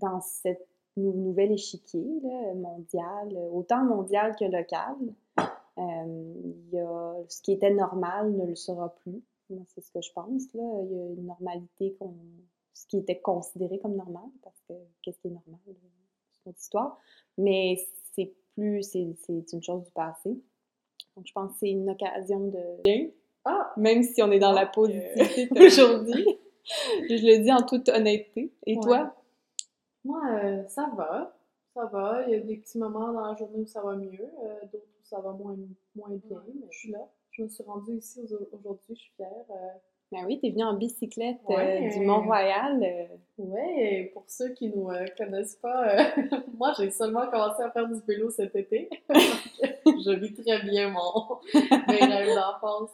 dans cette nouvel échiquier là, mondial, autant mondial que local. il y a, ce qui était normal ne le sera plus. C'est ce que je pense. Là. Il y a une normalité, qu'on, ce qui était considéré comme normal, parce que qu'est-ce qui est normal, c'est une autre histoire. Mais c'est plus, c'est, c'est une chose du passé. Donc, je pense que c'est une occasion de... Ah! Même si on est dans la positivité aujourd'hui. je le dis en toute honnêteté. Et toi? Moi, euh, ça va. Ça va. Il y a des petits moments dans la journée où ça va mieux, euh, d'autres où ça va moins, moins bien, mais je suis là. Je me suis rendue ici aujourd'hui, je suis fière. Euh. Ben oui, t'es venue en bicyclette du Mont-Royal. Oui, pour ceux qui nous connaissent pas, moi j'ai seulement commencé à faire du vélo cet été. je vis très bien mon rêve d'enfance.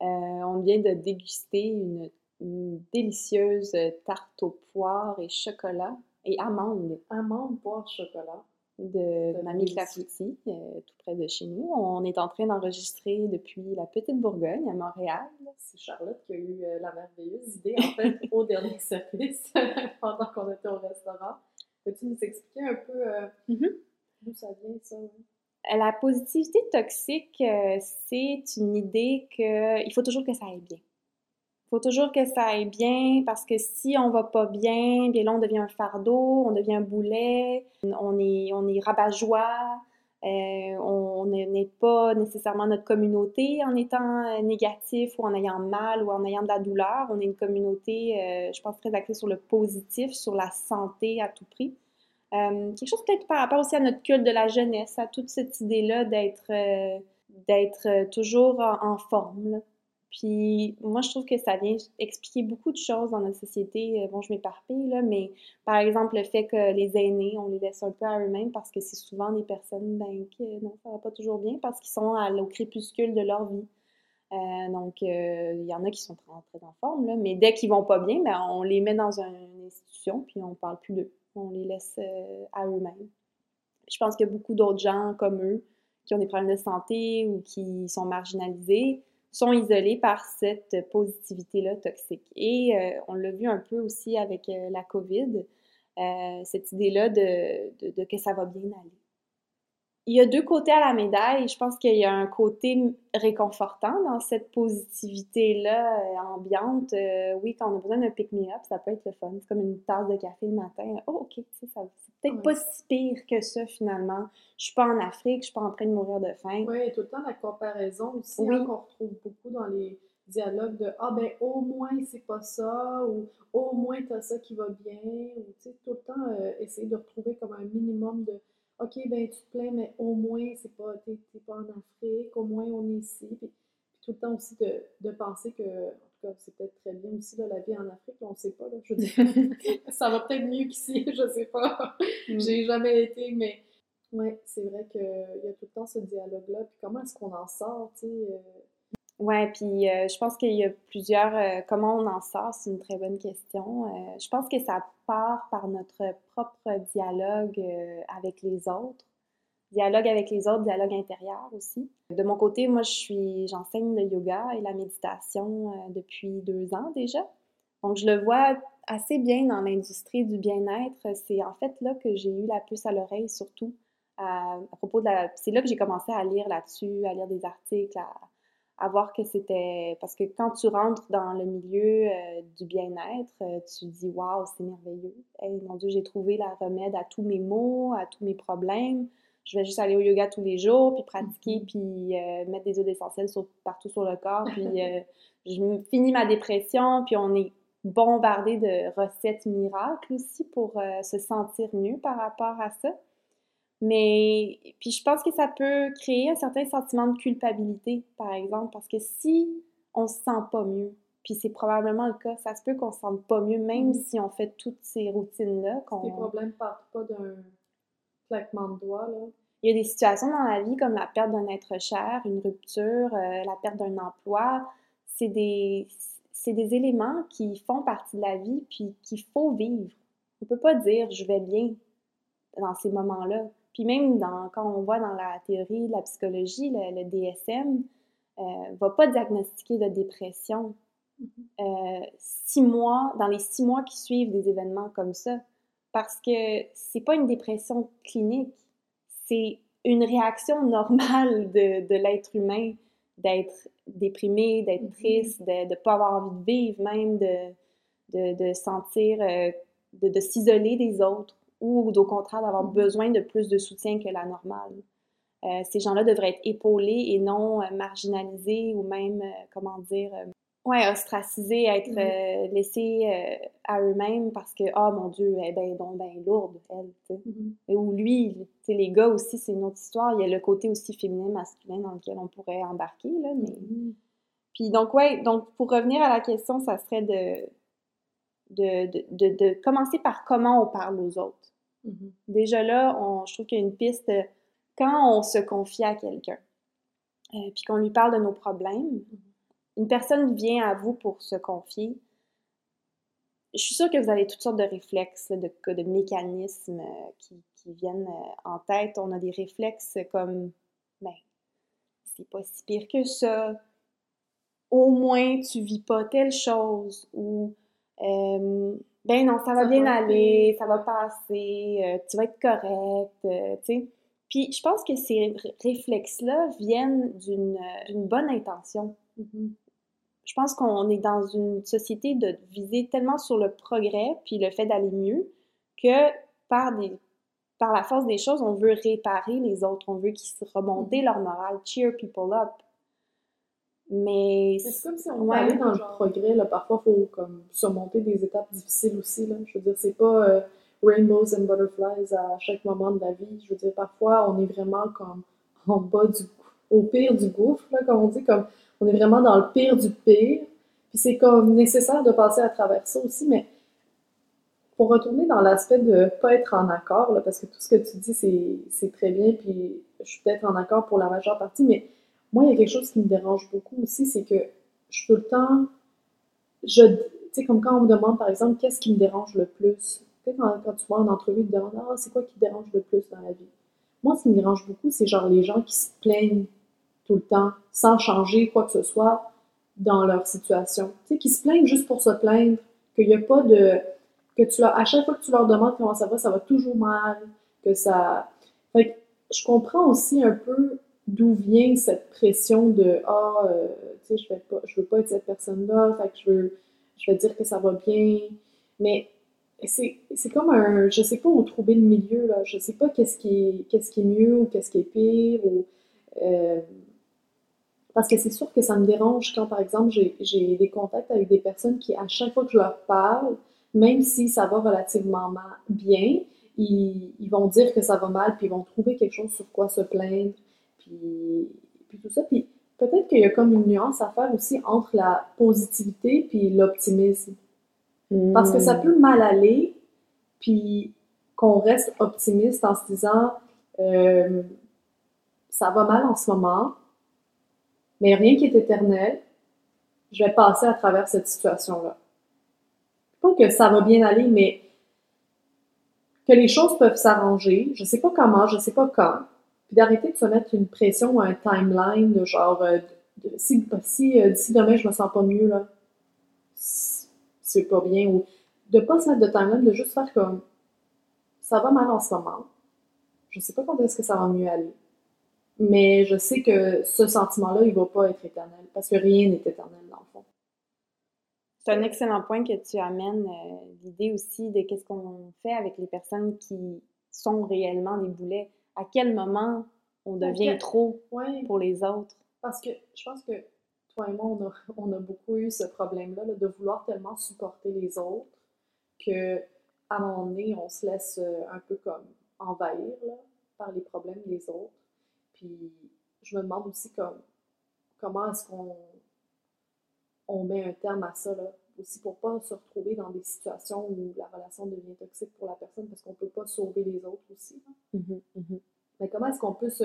on vient de déguster une une délicieuse tarte aux poires et chocolat et amandes. Amandes, poires, chocolat. De Mamie Clafouti, euh, tout près de chez nous. On est en train d'enregistrer depuis la Petite Bourgogne à Montréal. C'est Charlotte qui a eu euh, la merveilleuse idée, en fait, au dernier service, pendant qu'on était au restaurant. Peux-tu nous expliquer un peu euh, mm-hmm. d'où ça vient, ça? La positivité toxique, c'est une idée qu'il faut toujours que ça aille bien faut toujours que ça aille bien parce que si on va pas bien, bien là, on devient un fardeau, on devient un boulet, on est, on est rabat-joie, euh, on n'est pas nécessairement notre communauté en étant négatif ou en ayant mal ou en ayant de la douleur. On est une communauté, euh, je pense, très axée sur le positif, sur la santé à tout prix. Euh, quelque chose peut-être par rapport aussi à notre culte de la jeunesse, à toute cette idée-là d'être d'être toujours en, forme. Puis moi, je trouve que ça vient expliquer beaucoup de choses dans notre société. Euh, bon, je m'éparpille, là, mais par exemple, le fait que les aînés, on les laisse un peu à eux-mêmes parce que c'est souvent des personnes, ben, qui, non, ça va pas toujours bien parce qu'ils sont au crépuscule de leur vie. Euh, donc, euh, il y en a qui sont très, très en forme, là, mais dès qu'ils vont pas bien, ben, on les met dans une institution puis on parle plus d'eux. On les laisse à eux-mêmes. Je pense qu'il y a beaucoup d'autres gens comme eux qui ont des problèmes de santé ou qui sont marginalisés sont isolés par cette positivité-là toxique. Et euh, on l'a vu un peu aussi avec euh, la COVID, euh, cette idée-là de, de, que ça va bien aller. Il y a deux côtés à la médaille. Je pense qu'il y a un côté réconfortant dans cette positivité-là ambiante. oui, quand on a besoin d'un pick-me-up, ça peut être le fun. C'est comme une tasse de café le matin. Oh, OK, c'est peut-être pas si pire que ça finalement. Je suis pas en Afrique, je suis pas en train de mourir de faim. Oui, tout le temps la comparaison aussi hein, qu'on retrouve beaucoup dans les dialogues de ah ben au moins c'est pas ça ou au moins t'as ça qui va bien ou tu sais tout le temps euh, essayer de retrouver comme un minimum de ok ben tu te plains mais au moins c'est pas t'es, pas en Afrique au moins on est ici puis, tout le temps aussi de, de penser que c'est peut-être très bien aussi, là, la vie en Afrique, on ne sait pas. Là, je ça va peut-être mieux qu'ici, je ne sais pas. Mm. J'ai jamais été, mais ouais, c'est vrai qu'il y a tout le temps ce dialogue-là. Puis comment est-ce qu'on en sort, tu sais? Euh? Ouais, puis euh, je pense qu'il y a plusieurs. Euh, comment on en sort, c'est une très bonne question. je pense que ça part par notre propre dialogue avec les autres dialogue avec les autres, dialogue intérieur aussi. De mon côté, moi, je suis, j'enseigne le yoga et la méditation euh, depuis deux ans déjà. Donc, je le vois assez bien dans l'industrie du bien-être. C'est en fait là que j'ai eu la puce à l'oreille, surtout à, propos de la. C'est là que j'ai commencé à lire là-dessus, à lire des articles, à, voir que c'était. Parce que quand tu rentres dans le milieu euh, du bien-être, euh, tu dis Waouh, c'est merveilleux. mon Dieu, j'ai trouvé la remède à tous mes maux, à tous mes problèmes je vais juste aller au yoga tous les jours, puis pratiquer, mm-hmm. puis euh, mettre des huiles essentielles partout sur le corps, puis euh, je finis ma dépression, puis on est bombardé de recettes miracles aussi pour se sentir mieux par rapport à ça. Mais, puis je pense que ça peut créer un certain sentiment de culpabilité, par exemple, parce que si on se sent pas mieux, puis c'est probablement le cas, ça se peut qu'on se sente pas mieux, même mm-hmm. si on fait toutes ces routines-là. Les problèmes partent pas d'un il y a des situations dans la vie comme la perte d'un être cher, une rupture, euh, la perte d'un emploi. C'est des, c'est des éléments qui font partie de la vie puis qu'il faut vivre. On ne peut pas dire je vais bien dans ces moments-là. Puis même dans, quand on voit dans la théorie de la psychologie, le, DSM ne euh, va pas diagnostiquer de dépression. Mm-hmm. Euh, six mois, dans les six mois qui suivent des événements comme ça, parce que c'est pas une dépression clinique, c'est une réaction normale de, de l'être humain d'être déprimé, d'être mm-hmm. triste, de ne pas avoir envie de vivre, même de, de, de sentir, euh, de, de s'isoler des autres ou au contraire d'avoir mm-hmm. besoin de plus de soutien que la normale. Euh, ces gens-là devraient être épaulés et non euh, marginalisés ou même, comment dire, ouais, ostracisés, être mm-hmm. euh, laissés euh, à eux-mêmes parce que, ah, mon Dieu, elle est bien ben lourde, elle. Mm-hmm. Ou lui, tu les gars aussi, c'est une autre histoire. Il y a le côté aussi féminin, masculin dans lequel on pourrait embarquer, là, mais... Mm-hmm. Puis donc, ouais, donc pour revenir à la question, ça serait de, de, de, de, commencer par comment on parle aux autres. Déjà là, on, je trouve qu'il y a une piste quand on se confie à quelqu'un, euh, puis qu'on lui parle de nos problèmes, une personne vient à vous pour se confier, je suis sûre que vous avez toutes sortes de réflexes, de, de mécanismes euh, qui, viennent euh, en tête. On a des réflexes comme, ben, c'est pas si pire que ça. Au moins, tu vis pas telle chose. Ou, euh, ben non, ça va bien aller, ça va passer, tu vas être correct, tu sais. Puis, je pense que ces réflexes-là viennent d'une bonne intention. Mm-hmm je pense qu'on est dans une société de viser tellement sur le progrès puis le fait d'aller mieux que par des par la force des choses, on veut réparer les autres, on veut qu'ils se remonter mm-hmm. leur morale, cheer people up. Mais c'est comme si on ouais, aller dans le progrès là, parfois il faut comme surmonter des étapes difficiles aussi là. Je veux dire c'est pas euh, rainbows and butterflies à chaque moment de la vie. Je veux dire parfois on est vraiment comme en bas du au pire du gouffre là comme on dit comme on est vraiment dans le pire du pire. Puis c'est comme nécessaire de passer à travers ça aussi, mais pour retourner dans l'aspect de pas être en accord, là, parce que tout ce que tu dis, c'est très bien, puis je suis peut-être en accord pour la majeure partie, mais moi, il y a quelque chose qui me dérange beaucoup aussi, c'est que je tout le temps, je, tu sais, comme quand on me demande, par exemple, qu'est-ce qui me dérange le plus? Tu sais, quand, tu vois en entrevue, tu te demandes, ah, c'est quoi qui te dérange le plus dans la vie? Moi, ce qui me dérange beaucoup, c'est genre les gens qui se plaignent tout le temps, sans changer quoi que ce soit dans leur situation. Tu sais, qui se plaignent juste pour se plaindre, qu'il n'y a pas de... que tu leur, à chaque fois que tu leur demandes comment ça va, ça va toujours mal, que ça... Fait que je comprends aussi un peu d'où vient cette pression de « Ah, euh, tu sais, je, vais pas, je veux pas être cette personne-là, fait que je veux... je dire que ça va bien. » Mais c'est, comme un... Je sais pas où trouver le milieu, là. Je sais pas qu'est-ce qui est, qu'est-ce qui est mieux ou qu'est-ce qui est pire. Euh, parce que c'est sûr que ça me dérange quand, par exemple, j'ai des contacts avec des personnes qui, à chaque fois que je leur parle, même si ça va relativement bien, ils, ils, vont dire que ça va mal, puis ils vont trouver quelque chose sur quoi se plaindre, puis, puis tout ça. Puis peut-être qu'il y a comme une nuance à faire aussi entre la positivité puis l'optimisme. Parce que ça peut mal aller, puis qu'on reste optimiste en se disant euh, ça va mal en ce moment, mais rien qui est éternel. Je vais passer à travers cette situation-là. Pas que ça va bien aller, mais que les choses peuvent s'arranger. Je sais pas comment, je sais pas quand. Puis d'arrêter de se mettre une pression ou un timeline de genre, euh, si, si euh, d'ici demain je me sens pas mieux, là, c'est pas bien. Ou de pas se mettre de timeline, de juste faire comme, ça va mal en ce moment. Je sais pas quand est-ce que ça va mieux aller. Mais je sais que ce sentiment-là, il va pas être éternel, parce que rien n'est éternel dans le fond. C'est un excellent point que tu amènes, euh, l'idée aussi de qu'est-ce qu'on fait avec les personnes qui sont réellement des boulets. À quel moment on devient trop pour les autres? Parce que je pense que toi et moi, on a, on a beaucoup eu ce problème-là de vouloir tellement supporter les autres que à un moment donné, on se laisse euh, un peu comme envahir par les problèmes des autres. Puis je me demande aussi comme, comment est-ce qu'on on met un terme à ça, là, aussi pour pas se retrouver dans des situations où la relation devient toxique pour la personne parce qu'on peut pas sauver les autres aussi. Mm-hmm, mm-hmm. Mais comment est-ce qu'on peut se,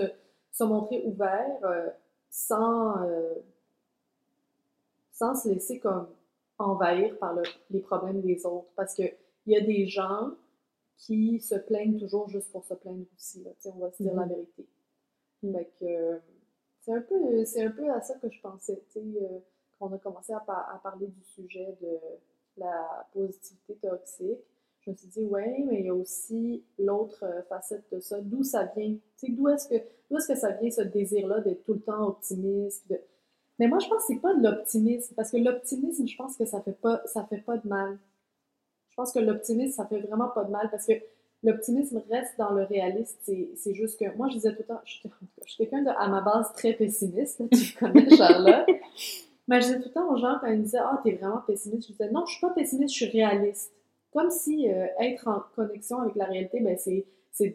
se, montrer ouvert euh, sans, euh, sans se laisser comme envahir par les problèmes des autres? Parce qu'il y a des gens qui se plaignent toujours juste pour se plaindre aussi. Là, on va se dire la mm-hmm. vérité. Fait que c'est un peu un peu à ça que je pensais, euh, on a commencé à, parler du sujet de la positivité toxique. je me suis dit, ouais, mais il y a aussi l'autre euh, facette de ça. D'où ça vient? D'où est-ce que, est que ça vient, ce désir-là d'être tout le temps optimiste? Mais moi, je pense que c'est pas de l'optimisme, parce que l'optimisme, je pense que ça fait pas, ça fait pas de mal. Je pense que l'optimisme, ça fait vraiment pas de mal, parce que l'optimisme reste dans le réaliste. C'est juste que, moi, je disais tout le temps, je, suis quelqu'un de, à ma base, très pessimiste, tu connais Charlotte. mais je disais tout le temps aux gens, quand ils me disaient, ah, t'es vraiment pessimiste, je disais, non, je suis pas pessimiste, je suis réaliste. Comme si euh, être en connexion avec la réalité, ben, c'est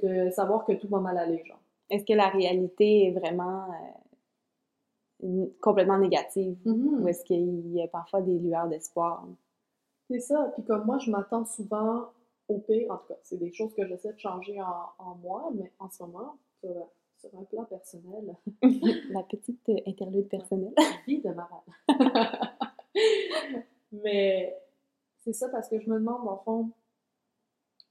de savoir que tout va mal aller, genre. Est-ce que la réalité est vraiment euh, complètement négative? Mm-hmm. Ou est-ce qu'il y a parfois des lueurs d'espoir? C'est ça. Puis comme moi, je m'attends souvent au pire. En tout cas, c'est des choses que j'essaie de changer en, moi, mais en ce moment, sur, un plan personnel. la petite euh, interlude personnelle. Vie de malade. mais c'est ça parce que je me demande, en fond,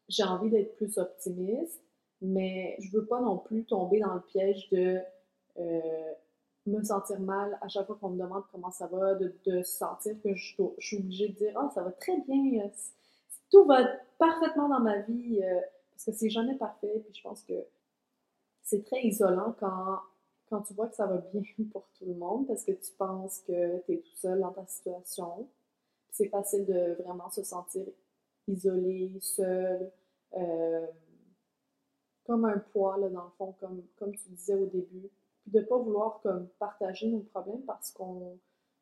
j'ai envie d'être plus optimiste, mais je veux pas non plus tomber dans le piège de euh, me sentir mal à chaque fois qu'on me demande comment ça va, de, sentir que je, suis obligée de dire Ah, ça va très bien, euh, tout va parfaitement dans ma vie, euh, parce que c'est jamais parfait, puis je pense que c'est très isolant quand, quand tu vois que ça va bien pour tout le monde, parce que tu penses que tu es tout seul dans ta situation c'est facile de vraiment se sentir isolé, seul, euh, comme un poids, là, dans le fond, comme, comme tu disais au début. Puis de ne pas vouloir comme, partager nos problèmes parce qu'on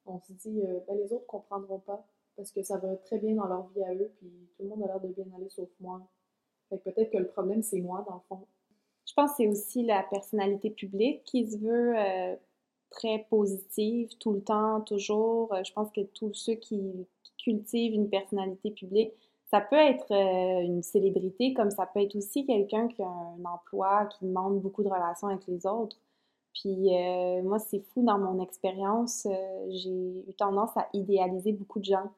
on se dit, euh, ben, les autres ne comprendront pas parce que ça va très bien dans leur vie à eux, puis tout le monde a l'air de bien aller sauf moi. Fait peut-être que le problème, c'est moi, dans le fond. Je pense que c'est aussi la personnalité publique qui se veut euh, très positive tout le temps, toujours. Je pense que tous ceux qui, cultive une personnalité publique. Ça peut être euh, une célébrité, comme ça peut être aussi quelqu'un qui a un emploi, qui demande beaucoup de relations avec les autres. Puis euh, moi, c'est fou, dans mon expérience, euh, j'ai eu tendance à idéaliser beaucoup de gens,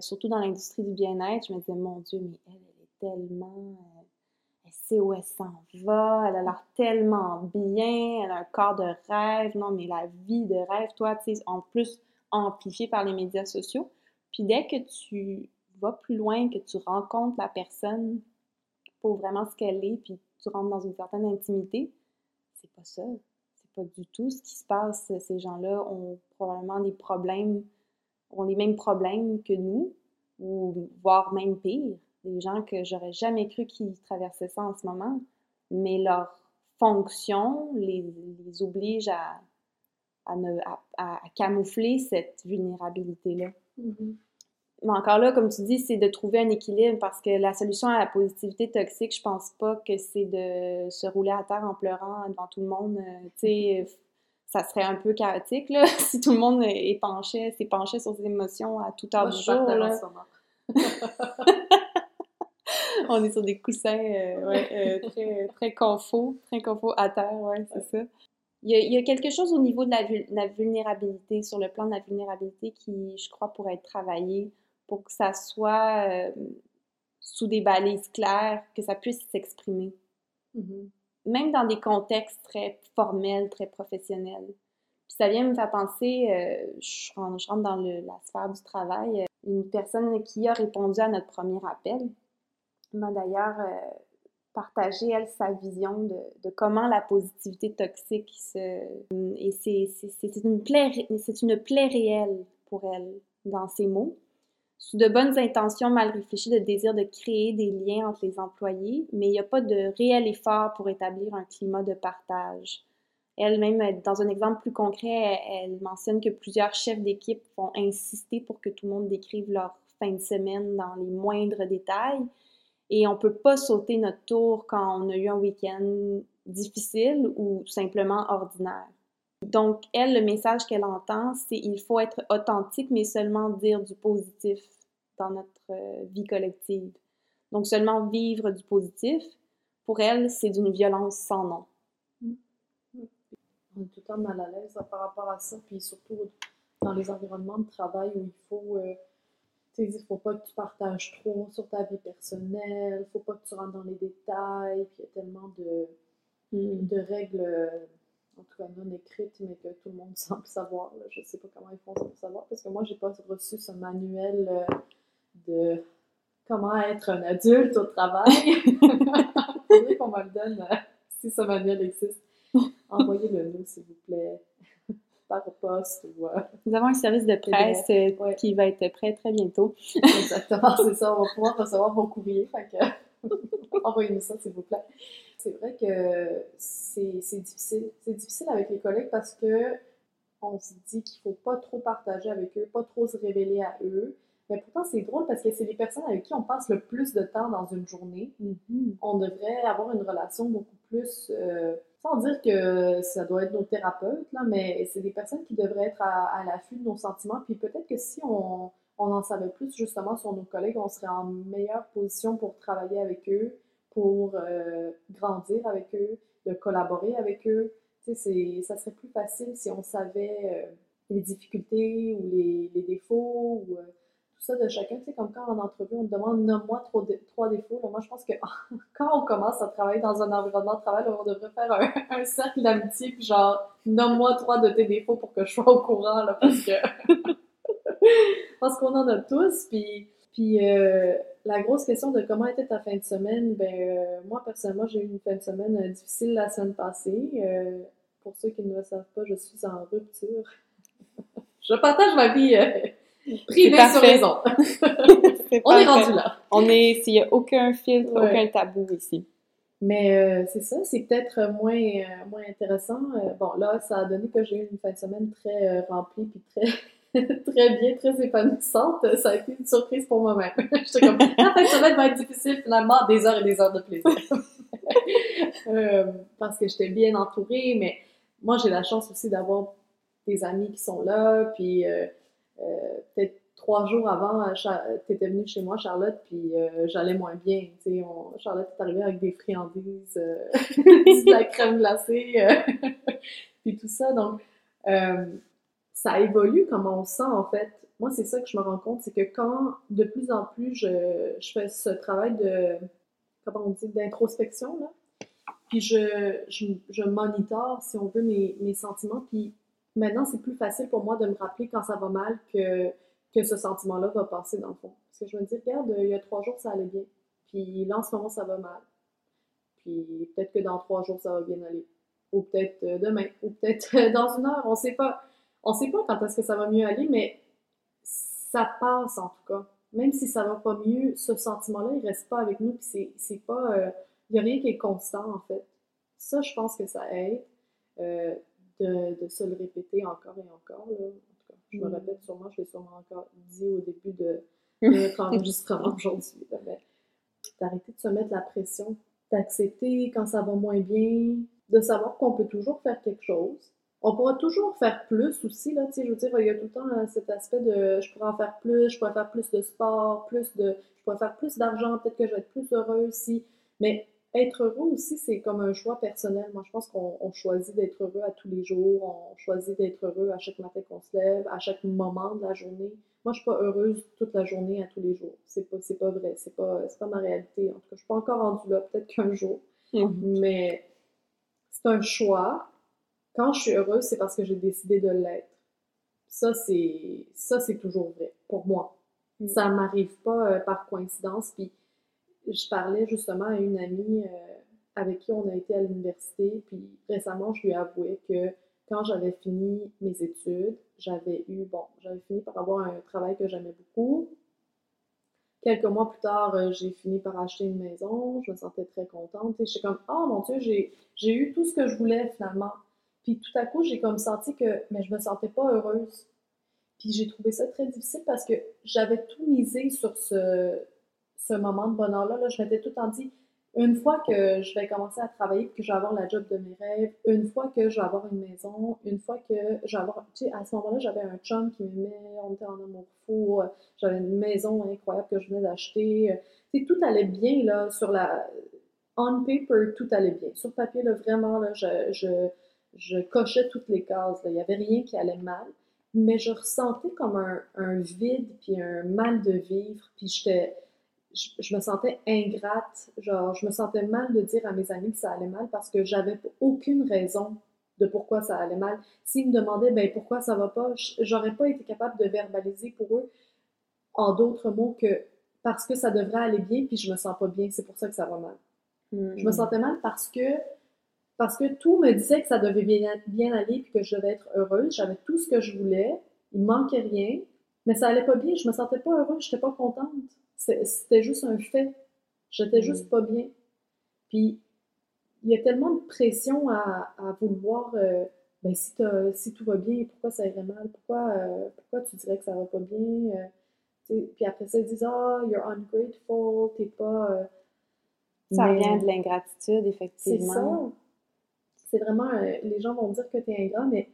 surtout dans l'industrie du bien-être. Je me disais, mon Dieu, mais elle, elle est tellement... elle sait où elle s'en va, elle a l'air tellement bien, elle a un corps de rêve. Non, mais la vie de rêve, toi, tu sais, en plus amplifiée par les médias sociaux. Puis dès que tu vas plus loin, que tu rencontres la personne pour vraiment ce qu'elle est, puis tu rentres dans une certaine intimité, c'est pas ça. C'est pas du tout ce qui se passe. Ces gens-là ont probablement des problèmes, ont les mêmes problèmes que nous, ou voire même pire. Des gens que j'aurais jamais cru qu'ils traversaient ça en ce moment, mais leur fonction les, oblige à, à, camoufler cette vulnérabilité-là. Mm-hmm. Mais encore là, comme tu dis, c'est de trouver un équilibre parce que la solution à la positivité toxique, je pense pas que c'est de se rouler à terre en pleurant devant tout le monde. Euh, tu sais, ça serait un peu chaotique, là, si tout le monde est penché, s'est penché sur ses émotions à tout heure du jour, là. On est sur des coussins euh, ouais, euh, très, très très confort à terre, ouais, c'est ça. Il y, a, quelque chose au niveau de la, vulnérabilité, sur le plan de la vulnérabilité, qui, je crois, pourrait être travaillé pour que ça soit euh, sous des balises claires, que ça puisse s'exprimer. Mm-hmm. Même dans des contextes très formels, très professionnels. Puis ça vient me faire penser, euh, je, rentre, dans la sphère du travail, une personne qui a répondu à notre premier appel m'a d'ailleurs partager, elle, sa vision de, comment la positivité toxique se... Et c'est une, plaie, une plaie réelle pour elle dans ses mots. Sous de bonnes intentions mal réfléchies, de désir de créer des liens entre les employés, mais il n'y a pas de réel effort pour établir un climat de partage. Elle-même, dans un exemple plus concret, elle mentionne que plusieurs chefs d'équipe vont insister pour que tout le monde décrive leur fin de semaine dans les moindres détails, et on ne peut pas sauter notre tour quand on a eu un week-end difficile ou simplement ordinaire. Donc, elle, le message qu'elle entend, c'est il faut être authentique, mais seulement dire du positif dans notre euh, vie collective. Donc, seulement vivre du positif, pour elle, c'est d'une violence sans nom. On est tout le temps mal à l'aise par rapport à ça, puis surtout dans les environnements de travail où il faut euh, il ne faut pas que tu partages trop sur ta vie personnelle, il ne faut pas que tu rentres dans les détails, puis il y a tellement de, mm. de règles, euh, en tout cas non écrites, mais que tout le monde semble savoir. Je ne sais pas comment ils font ça pour savoir, parce que moi, j'ai pas reçu ce manuel euh, de comment être un adulte au travail. Faudrait qu'on me le donne euh, si ce manuel existe. Envoyez-le nous, s'il vous plaît, par poste ou. Euh, Nous avons un service de presse euh, qui va être prêt très bientôt. Exactement, c'est ça. On va pouvoir recevoir vos courriers. Envoyez-nous ça, s'il vous plaît. C'est vrai que c'est difficile. C'est difficile avec les collègues parce que on se dit qu'il faut pas trop partager avec eux, pas trop se révéler à eux. Mais pourtant, c'est drôle parce que c'est les personnes avec qui on passe le plus de temps dans une journée. Mm-hmm. On devrait avoir une relation beaucoup plus, euh, sans dire que ça doit être nos thérapeutes, là, mais c'est des personnes qui devraient être à, l'affût de nos sentiments. Puis peut-être que si on, on, en savait plus justement sur nos collègues, on serait en meilleure position pour travailler avec eux, pour euh, grandir avec eux, de collaborer avec eux. Ça serait plus facile si on savait euh, les difficultés ou les, défauts ou ça de chacun. Tu sais, comme quand en entrevue, on te demande nomme-moi trois, défauts. moi, je pense que quand on commence à travailler dans un environnement de travail, on devrait faire un, cercle d'amitié, genre, nomme-moi trois de tes défauts pour que je sois au courant, là, parce que. parce qu'on en a tous, puis. Puis euh, la grosse question de comment était ta fin de semaine, ben euh, moi personnellement j'ai eu une fin de semaine euh, difficile la semaine passée. pour ceux qui ne le savent pas, je suis en rupture. je partage ma vie Privé sur raison. on est rendu là. On est, s'il n'y a aucun filtre, aucun tabou ici. Mais euh, c'est ça, c'est peut-être moins, euh, moins intéressant. Euh, bon, là, ça a donné que j'ai eu une fin de semaine très remplie puis très, très bien, très épanouissante. Ça a été une surprise pour moi-même. J'étais comme, la fin de semaine va être difficile, finalement, des heures et des heures de plaisir. parce que j'étais bien entourée, mais moi, j'ai la chance aussi d'avoir des amis qui sont là, puis euh, peut-être trois jours avant, euh, tu étais venue chez moi, Charlotte, puis euh, j'allais moins bien. On, Charlotte est arrivée avec des friandises, de la crème glacée, puis tout ça. Donc, ça évolue comment on sent, en fait. Moi, c'est ça que je me rends compte, c'est que quand de plus en plus je, je fais ce travail de, comment on dit, d'introspection, là, puis je, je, je monitore, si on veut, mes, mes sentiments, puis Maintenant, c'est plus facile pour moi de me rappeler quand ça va mal que, que ce sentiment-là va passer dans le fond. Parce que je me dis, regarde, il y a trois jours, ça allait bien. Puis là, en ce moment, ça va mal. Puis peut-être que dans trois jours, ça va bien aller. Ou peut-être euh, demain. Ou peut-être euh, dans une heure. On sait pas. On sait pas quand est-ce que ça va mieux aller, mais ça passe en tout cas. Même si ça va pas mieux, ce sentiment-là, il reste pas avec nous. Puis c'est pas. Il euh, n'y a rien qui est constant, en fait. Ça, je pense que ça aide de, de, se le répéter encore et encore. Là. En tout cas, je me mm. répète sûrement, je l'ai sûrement encore dit au début de, notre enregistrement aujourd'hui. D'arrêter de se mettre la pression, d'accepter quand ça va moins bien, de savoir qu'on peut toujours faire quelque chose. On pourra toujours faire plus aussi, là, tu sais, je veux dire, il y a tout le temps euh, cet aspect de je pourrais en faire plus, je pourrais faire plus de sport, plus de, je pourrais faire plus d'argent, peut-être que je vais être plus heureuse si, mais être heureux aussi, c'est comme un choix personnel. Moi, je pense qu'on choisit d'être heureux à tous les jours, on choisit d'être heureux à chaque matin qu'on se lève, à chaque moment de la journée. Moi, je suis pas heureuse toute la journée à tous les jours. C'est pas, c'est pas vrai, c'est pas, pas ma réalité. En tout cas, je suis pas encore rendue là, peut-être qu'un jour. Mm-hmm. Mais c'est un choix. Quand je suis heureuse, c'est parce que j'ai décidé de l'être. Ça, c'est, ça, c'est toujours vrai pour moi. Mm. Ça m'arrive pas euh, par coïncidence. Puis je parlais justement à une amie euh, avec qui on a été à l'université, puis récemment, je lui ai avoué que quand j'avais fini mes études, j'avais eu, bon, j'avais fini par avoir un travail que j'aimais beaucoup. Quelques mois plus tard, euh, j'ai fini par acheter une maison, je me sentais très contente. J'étais comme, oh mon Dieu, j'ai eu tout ce que je voulais finalement. Puis tout à coup, j'ai comme senti que, mais je me sentais pas heureuse. Puis j'ai trouvé ça très difficile parce que j'avais tout misé sur ce, ce moment de bonheur-là, là, je m'étais tout en dit, une fois que je vais commencer à travailler, que je vais avoir la job de mes rêves, une fois que je vais avoir une maison, une fois que je vais avoir, tu sais, à ce moment-là, j'avais un chum qui m'aimait, on était en amour fou, j'avais une maison incroyable que je venais d'acheter, tu sais, tout allait bien, là, sur la, on paper, tout allait bien. Sur papier, là, vraiment, là, je, je, je cochais toutes les cases, là. il n'y avait rien qui allait mal, mais je ressentais comme un, un vide, puis un mal de vivre, puis j'étais je, me sentais ingrate, genre je me sentais mal de dire à mes amis que ça allait mal parce que j'avais aucune raison de pourquoi ça allait mal. S'ils me demandaient ben pourquoi ça va pas, j'aurais pas été capable de verbaliser pour eux en d'autres mots que parce que ça devrait aller bien, puis je me sens pas bien, c'est pour ça que ça va mal. Je me sentais mal parce que parce que tout me disait que ça devait bien, bien aller puis que je devais être heureuse. J'avais tout ce que je voulais. Il manquait rien. Mais ça allait pas bien. Je me sentais pas heureuse. J'étais pas contente. C'est- C'était juste un fait. J'étais Mm. juste pas bien. Puis, il y a tellement de pression à, à vouloir, euh, ben, si, si tout va bien, pourquoi ça irait mal? Pourquoi, euh, pourquoi tu dirais que ça va pas bien? Euh, puis après ça, ils disent, ah, you're ungrateful, t'es pas. Ça mais- vient de l'ingratitude, c'est effectivement. ça. C'est vraiment, les gens vont dire que tu es ingrat, mais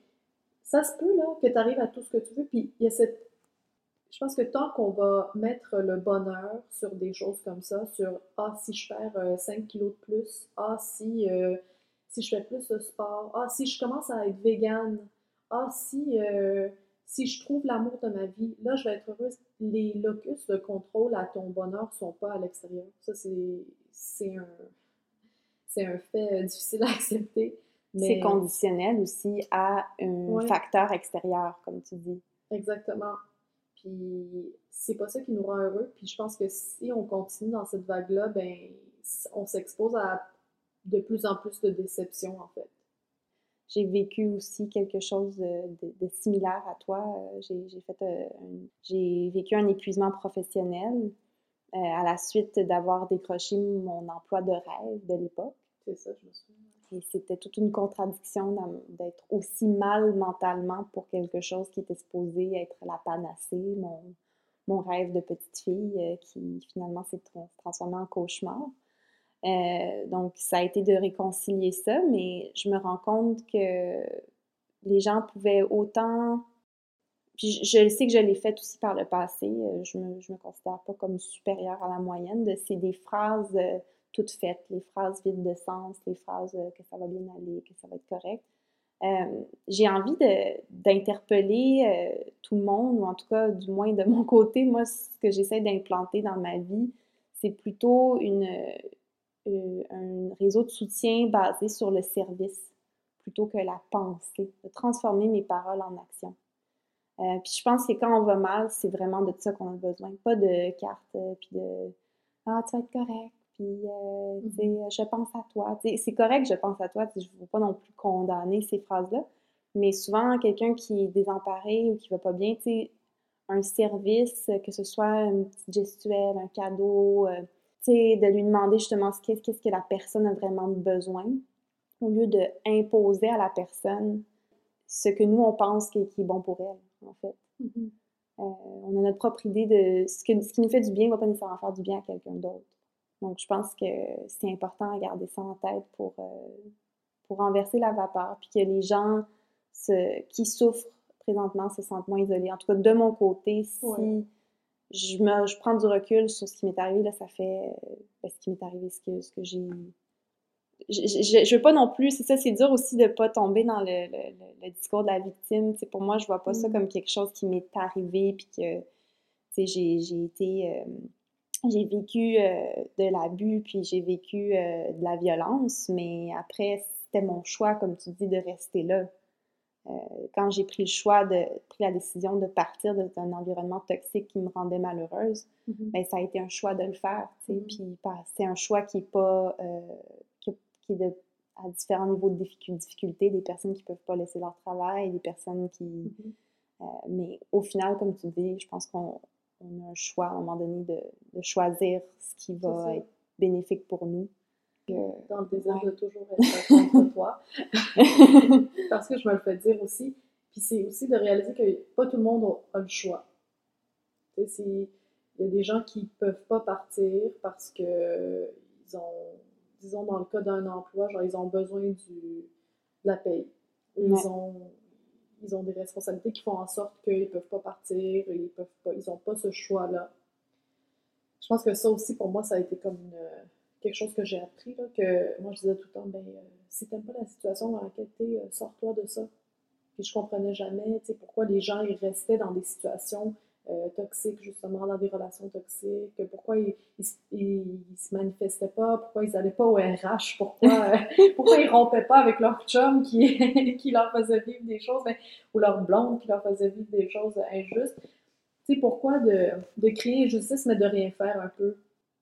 ça se peut, là, que tu arrives à tout ce que tu veux. Puis il y a cette. Je pense que tant qu'on va mettre le bonheur sur des choses comme ça, sur Ah, si je perds euh, 5 kilos de plus, Ah, si, euh, si je fais plus de sport, Ah, si je commence à être végane, Ah, si, euh, si je trouve l'amour de ma vie, là, je vais être heureuse. Les locus de contrôle à ton bonheur sont pas à l'extérieur. Ça, c'est c'est un, c'est un fait euh, difficile à accepter. C'est Mais conditionnel aussi à un Ouais. facteur extérieur, comme tu dis. exactement. Puis c'est pas ça qui nous rend heureux. Puis je pense que si on continue dans cette vague-là, ben on s'expose à de plus en plus de déceptions en fait. J'ai vécu aussi quelque chose de, de- de similaire à toi. Euh, J'ai fait euh, un- j'ai vécu un épuisement professionnel euh, à la suite d'avoir décroché mon emploi de rêve de l'époque. C'est ça, je me souviens. C'était toute une contradiction d'être aussi mal mentalement pour quelque chose qui était supposé être la panacée, mon, rêve de petite fille euh, qui finalement s'est tra- transformé en cauchemar. Euh, donc, ça a été de réconcilier ça, mais je me rends compte que les gens pouvaient autant... Puis je, sais que je l'ai fait aussi par le passé, euh, je me, je me considère pas comme supérieure à la moyenne, c'est des phrases toutes faites, les phrases vides de sens, les phrases euh, que ça va bien aller, que ça va être correct. Euh, j'ai envie d'interpeller euh, tout le monde, ou en tout cas, du moins de mon côté, moi, ce que j'essaie d'implanter dans ma vie, c'est plutôt une, un réseau de soutien basé sur le service plutôt que la pensée, de transformer mes paroles en action. Puis je pense que quand on va mal, c'est vraiment de ça qu'on a besoin, pas de cartes, puis de ah tu vas être correct, puis euh, sais, je pense à toi. C'est correct, je pense à toi. Je ne veux pas non plus condamner ces phrases-là, mais souvent quelqu'un qui est désemparé ou qui va pas bien, un service, que ce soit une petite gestuelle, un cadeau, euh, de lui demander justement ce qu'est- qu'est-ce que la personne a vraiment besoin, au lieu de imposer à la personne ce que nous on pense qui est, bon pour elle, en fait. Mhm. Euh, on a notre propre idée de ce, que, ce qui nous fait du bien ne va pas nécessairement faire du bien à quelqu'un d'autre. Donc, je pense que c'est important à garder ça en tête pour, euh, pour renverser la vapeur, puis que les gens se- qui souffrent présentement se sentent moins isolés. En tout cas, de mon côté, si Ouais. je, me, je prends du recul sur ce qui m'est arrivé, là, ça fait euh, ben, ce qui m'est arrivé, ce que, ce que j'ai je, je, veux pas non plus, c'est ça, c'est dur aussi de pas tomber dans le, le, le- discours de la victime. Pour moi, je vois pas ça Mm. comme quelque chose qui m'est arrivé, puis que, tu sais, j'ai, j'ai été, euh, j'ai vécu euh, de l'abus, puis j'ai vécu euh, de la violence, mais après, c'était mon choix, comme tu dis, de rester là. Euh, quand j'ai pris le choix, de, pris la décision de partir d'un environnement toxique qui me rendait malheureuse, Mhm. ben, ça a été un choix de le faire, Mhm. puis pas- c'est un choix qui est pas, qui, qui est de, à différents niveaux de difficu- difficulté, des personnes qui peuvent pas laisser leur travail, des personnes qui, Mhm. euh, mais au final, comme tu dis, je pense qu'on on a un choix à un moment donné de, de choisir ce qui va être bénéfique pour nous. Dans le désir Ouais. de toujours être contre toi. Parce que je me le fais dire aussi. Puis c'est aussi de réaliser que pas tout le monde a, le choix. Tu sais, c'est- il y a des gens qui peuvent pas partir parce que ils ont, disons dans le cas d'un emploi, genre ils ont besoin du, de la paye. Ou Ouais. ils ont ils ont des responsabilités qui font en sorte qu'ils peuvent pas partir, ils peuvent pas, ils ont pas ce choix-là. Je pense que ça aussi pour moi ça a été comme quelque chose que j'ai appris là, que moi je disais tout le temps ben euh, si t'aimes pas la situation dans laquelle t'es, euh, sors-toi de ça. Puis je comprenais jamais, tu sais, pourquoi les gens ils restaient dans des situations euh, toxiques, justement, dans des relations toxiques, pourquoi ils, ils, se- ils- ils se manifestaient pas, pourquoi ils allaient pas au RH, pourquoi, euh, pourquoi ils rompaient pas avec leur chum qui, qui leur faisait vivre des choses, ben, ou leur blonde qui leur faisait vivre des choses injustes. Tu tu sais, pourquoi de, de créer justice, mais de rien faire un peu?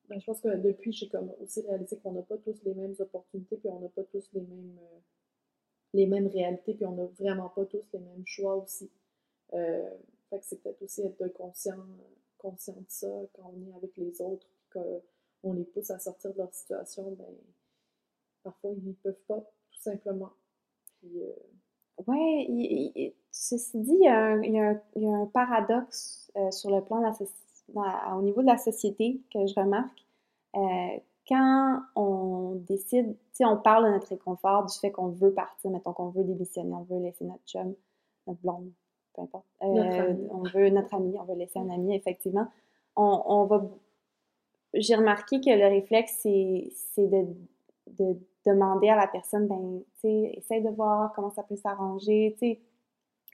Ben, je pense que depuis, j'ai comme aussi réalisé qu'on n'a pas tous les mêmes opportunités, puis on n'a pas tous les mêmes, euh, les mêmes réalités, puis on n'a vraiment pas tous les mêmes choix aussi. Euh, fait que c'est peut-être aussi être conscient, conscient de ça quand on est avec les autres, puis qu'on les pousse à sortir de leur situation, ben, parfois ils ne peuvent pas, tout simplement. Puis, euh, oui, ceci dit, il y, a un, paradoxe euh, sur le plan au niveau de la société que je remarque. Euh, quand on décide, tu on parle de notre réconfort, du fait qu'on veut partir, mettons qu'on veut démissionner, on veut laisser notre chum, notre blonde, peu importe. Euh, on veut notre ami, on veut laisser un ami, effectivement. On, va. J'ai remarqué que le réflexe, c'est de, de demander à la personne, ben, tu sais, essaye de voir comment ça peut s'arranger, tu sais.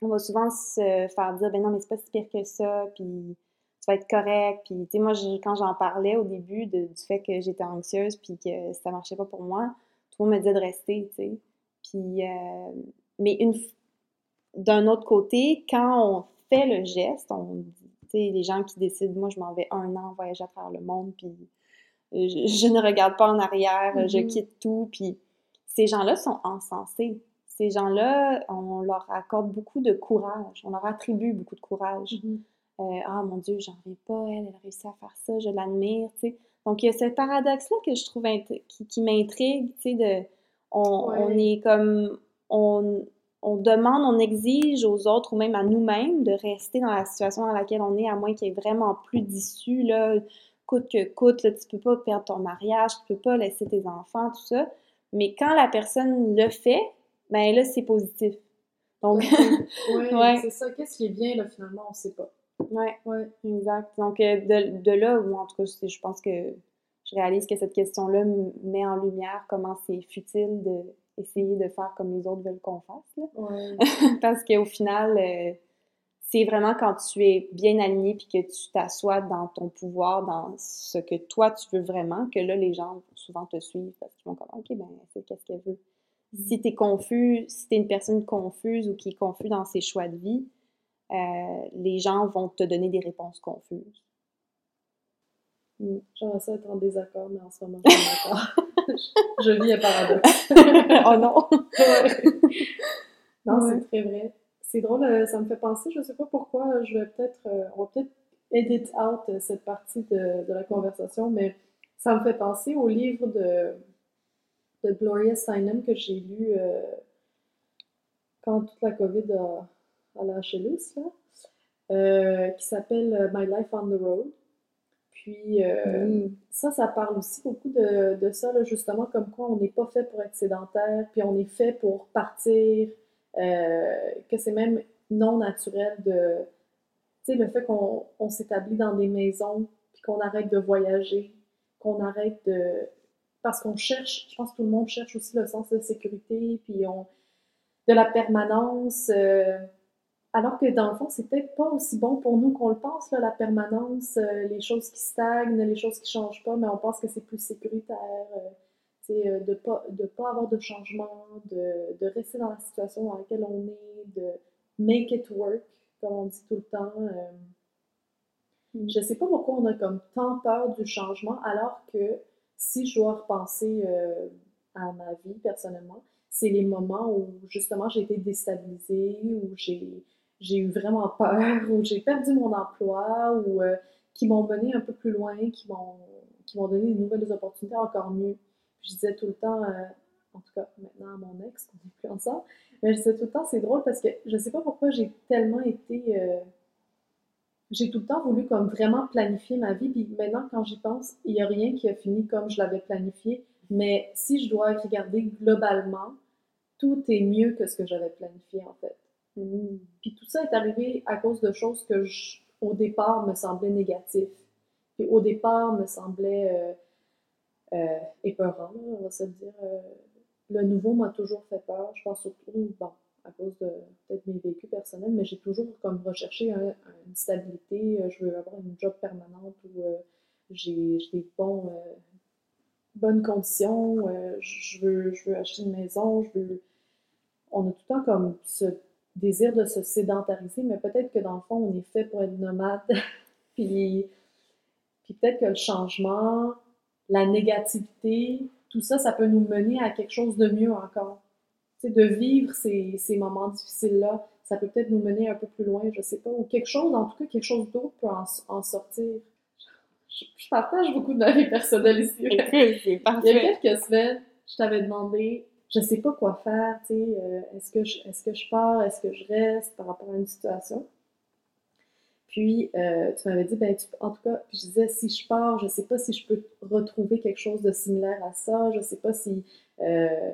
On va souvent se faire dire, ben non, mais c'est pas si pire que ça, puis tu vas être correct, puis tu sais, moi, quand j'en parlais au début du fait que j'étais anxieuse, puis que ça marchait pas pour moi, tout le monde me disait de rester, tu sais. Puis, euh, mais une, d'un autre côté, quand on fait le geste, on tu sais, les gens qui décident, moi, je m'en vais un an voyager à travers le monde, puis je, ne regarde pas en arrière, je mm-hmm. quitte tout. Puis ces gens-là sont encensés. Ces gens-là, on leur accorde beaucoup de courage, on leur attribue beaucoup de courage. Mm-hmm. Euh, ah mon Dieu, j'en reviens pas, elle, elle a réussi à faire ça, je l'admire, tu sais. Donc il y a ce paradoxe-là que je trouve qui, m'intrigue, tu sais, de on, on, est comme on, on demande, on exige aux autres ou même à nous-mêmes de rester dans la situation dans laquelle on est, à moins qu'il y ait vraiment plus d'issue, là, coûte que coûte, là, tu peux pas perdre ton mariage, tu peux pas laisser tes enfants, tout ça. Mais quand la personne le fait, ben là, c'est positif. Donc, ouais, c'est ça. Qu'est-ce qui est bien, là, finalement, on sait pas. Ouais, ouais, exact. Donc, euh, de, de là, ou en tout cas, je pense que je réalise que cette question-là met en lumière comment c'est futile d'essayer de faire comme les autres veulent qu'on fasse. Là. Ouais. Parce qu'au final, euh, c'est vraiment quand tu es bien aligné puis que tu t'assois dans ton pouvoir, dans ce que toi tu veux vraiment, que là, les gens souvent te suivent parce qu'ils vont comme, OK, ben, c'est qu'est-ce qu'elle veut. Mm. Si tu es confus, si tu es une personne confuse ou qui est confus dans ses choix de vie, euh, les gens vont te donner des réponses confuses. Mm. J'aimerais ça être en désaccord, mais en ce moment, je suis d'accord. je, vis un paradoxe. oh non! Non, c'est très vrai c'est drôle, euh, ça me fait penser, je ne sais pas pourquoi, je vais peut-être, euh, on va peut-être edit out euh, cette partie de, la conversation, mais ça me fait penser au livre de, de Gloria Steinem que j'ai lu quand toute la COVID a, a lâché lousse, qui s'appelle My Life on the Road. Puis ça, ça parle aussi beaucoup de, de ça, justement, comme quoi on n'est pas fait pour être sédentaire, puis on est fait pour partir, euh, que c'est même non naturel de, tu sais, le fait qu'on s'établit dans des maisons, puis qu'on arrête de voyager, qu'on arrête de, parce qu'on cherche, je pense que tout le monde cherche aussi le sens de sécurité, puis on, de la permanence, euh, alors que dans le fond, c'est peut-être pas aussi bon pour nous qu'on le pense, là, la permanence, euh, les choses qui stagnent, les choses qui changent pas, mais on pense que c'est plus sécuritaire. Euh, de ne pas, de pas avoir de changement, de, de, rester dans la situation dans laquelle on est, de make it work, comme on dit tout le temps. Euh. Mm. Je ne sais pas pourquoi on a comme tant peur du changement, alors que si je dois repenser euh, à ma vie personnellement, c'est les moments où justement j'ai été déstabilisée, où j'ai, j'ai eu vraiment peur, où j'ai perdu mon emploi, ou qui m'ont mené un peu plus loin, qui m'ont, qui m'ont donné de nouvelles opportunités encore mieux je disais tout le temps, euh, en tout cas maintenant à mon ex, qu'on n'est plus ensemble, mais je disais tout le temps, c'est drôle parce que je sais pas pourquoi j'ai tellement été. Euh, j'ai tout le temps voulu comme vraiment planifier ma vie, puis maintenant quand j'y pense, il n'y a rien qui a fini comme je l'avais planifié. Mais si je dois regarder globalement, tout est mieux que ce que j'avais planifié en fait. Puis tout ça est arrivé à cause de choses que au départ me semblaient négatives. Puis au départ me semblaient euh, euh, on va se dire. Euh, le nouveau m'a toujours fait peur. Je pense surtout, bon, à cause de peut-être mes vécus personnels, mais j'ai toujours comme recherché une stabilité. Euh, je veux avoir une job permanente où j'ai des bonnes conditions. je, veux, je acheter une maison. Je. On a tout le temps comme ce désir de se sédentariser, mais peut-être que dans le fond, on est fait pour être nomade. puis puis peut-être que le changement, la négativité, tout ça, ça peut nous mener à quelque chose de mieux encore. Tu sais, de vivre ces, ces moments difficiles-là, ça peut peut-être nous mener un peu plus loin, je sais pas, ou quelque chose, en tout cas, quelque chose d'autre peut en, en sortir. Je, je, partage beaucoup de ma vie personnelle ici. Il y a quelques semaines, je t'avais demandé, je sais pas quoi faire, tu sais, euh, est-ce que, je, est-ce que je pars, est-ce que je reste par rapport à une situation? Puis, euh, tu m'avais dit, ben, en tout cas, je disais, si je pars, je sais pas si je peux retrouver quelque chose de similaire à ça, je sais pas si, euh,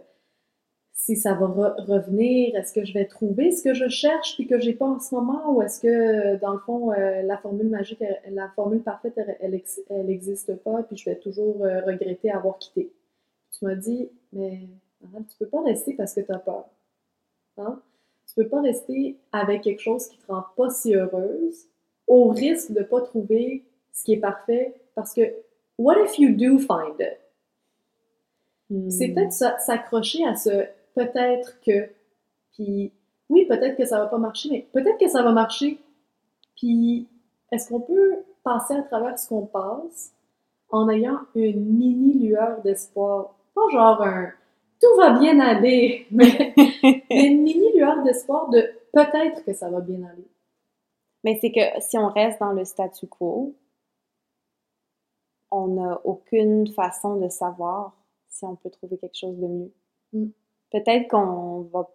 si ça va revenir, est-ce que je vais trouver ce que je cherche puis que j'ai pas en ce moment, ou est-ce que, dans le fond, la formule magique, la formule parfaite, elle, elle, existe pas, puis je vais toujours regretter avoir quitté? Tu m'as dit, mais tu peux pas rester parce que tu as peur. Hein? Tu peux pas rester avec quelque chose qui te rend pas si heureuse au risque de ne pas trouver ce qui est parfait parce que what if you do find it? C'est hmm. peut-être s'accrocher à ce peut-être que, puis oui, peut-être que ça va pas marcher, mais peut-être que ça va marcher. Puis est-ce qu'on peut passer à travers ce qu'on passe en ayant une mini lueur d'espoir? Pas genre un tout va bien aller, mais une mini lueur d'espoir de peut-être que ça va bien aller. Mais c'est que si on reste dans le statu quo, on n'a aucune façon de savoir si on peut trouver quelque chose de mieux. Mm. Peut-être qu'on va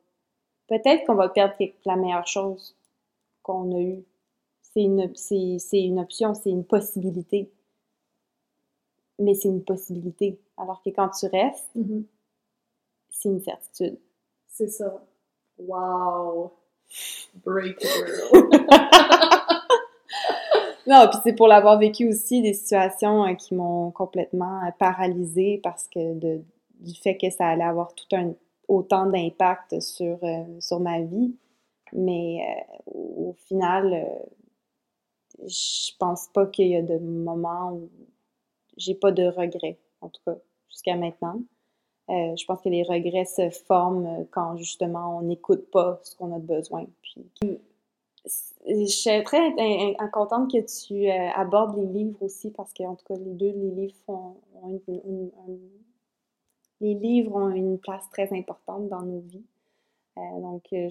peut-être qu'on va perdre la meilleure chose qu'on a eue. C'est une, c'est, une option, c'est une possibilité. Mais c'est une possibilité. Alors que quand tu restes, mm-hmm. C'est une certitude. C'est ça. Wow! Breakthrough! non, puis c'est pour l'avoir vécu aussi des situations euh, qui m'ont complètement euh, paralysée parce que de, du fait que ça allait avoir tout un autant d'impact sur, euh, sur ma vie. Mais au final, je pense pas qu'il y a de moments où j'ai pas de regrets, en tout cas, jusqu'à maintenant. Je pense que les regrets se forment quand justement on n'écoute pas ce qu'on a besoin. Puis je suis très contente que tu euh, abordes les livres aussi parce que, en tout cas, les deux, les livres ont une, les livres ont une place très importante dans nos vies. Euh, donc, euh,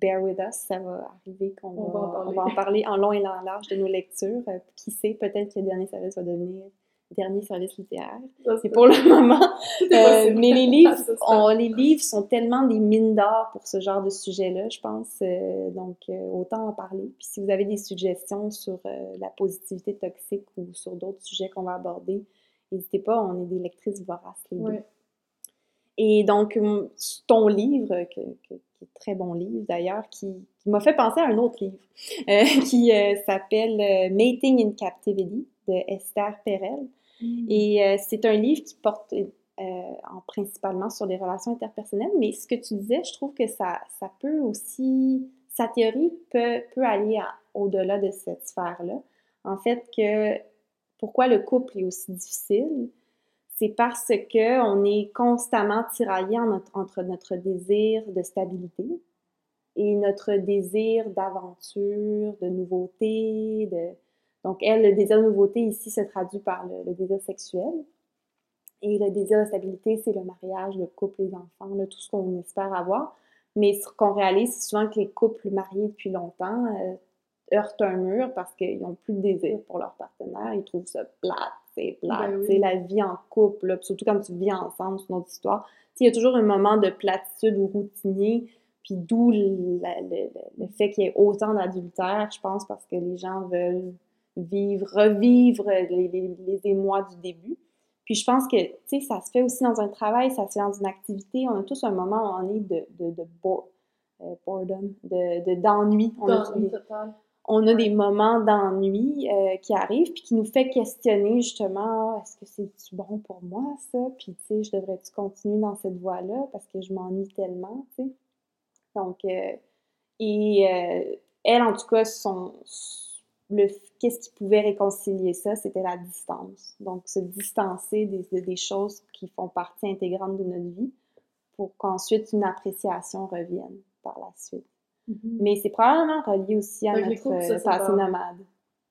bear with us, ça va arriver qu'on va, va, en parler en long et en large de nos lectures. qui sait, peut-être que le dernier service va devenir dernier service littéraire. C'est pour le moment. Euh, mais les livres, les livres sont tellement des mines d'or pour ce genre de sujet-là, je pense. Euh, donc, euh, autant en parler. Puis si vous avez des suggestions sur la positivité toxique ou sur d'autres sujets qu'on va aborder, n'hésitez pas, on est des lectrices voraces, les deux. Et donc, ton livre, qui est très bon livre d'ailleurs, qui, qui m'a fait penser à un autre livre, qui s'appelle Mating in Captivity de Esther Perel. Mm. Et euh, c'est un livre qui porte euh, en, principalement sur les relations interpersonnelles, mais ce que tu disais, je trouve que ça, ça peut aussi, sa théorie peut, peut aller au-delà de cette sphère-là. En fait, que pourquoi le couple est aussi difficile, c'est parce que on est constamment tiraillé entre notre désir de stabilité et notre désir d'aventure, de nouveauté, de, donc, elle, le désir de nouveauté ici se traduit par le, désir sexuel. Et le désir de stabilité, c'est le mariage, le couple, les enfants, tout ce qu'on espère avoir. Mais ce qu'on réalise, c'est souvent que les couples mariés depuis longtemps euh, heurtent un mur parce qu'ils n'ont plus de désir pour leur partenaire. Ils trouvent ça plate, c'est plate. C'est ben la vie en couple, surtout quand tu vis ensemble, c'est une autre histoire. Il y a toujours un moment de platitude ou routinier, puis d'où le, le, fait qu'il y ait autant d'adultère, je pense, parce que les gens veulent vivre, revivre les, les, émois du début. Puis je pense que, tu sais, ça se fait aussi dans un travail, ça se fait dans une activité. On a tous un moment où on est de, de, de euh, boredom, de, d'ennui. On, a, on a des moments d'ennui euh, qui arrivent, puis qui nous fait questionner justement, ah, est-ce que c'est bon pour moi, ça? Puis, tu sais, je devrais-tu continuer dans cette voie-là parce que je m'ennuie tellement, tu sais? Donc, euh, et elle, en tout cas, son qu'est-ce qui pouvait réconcilier ça, c'était la distance. Donc, se distancer des, des, choses qui font partie intégrante de notre vie pour qu'ensuite une appréciation revienne par la suite. Mm-hmm. Mais c'est probablement relié aussi à notre passé nomade.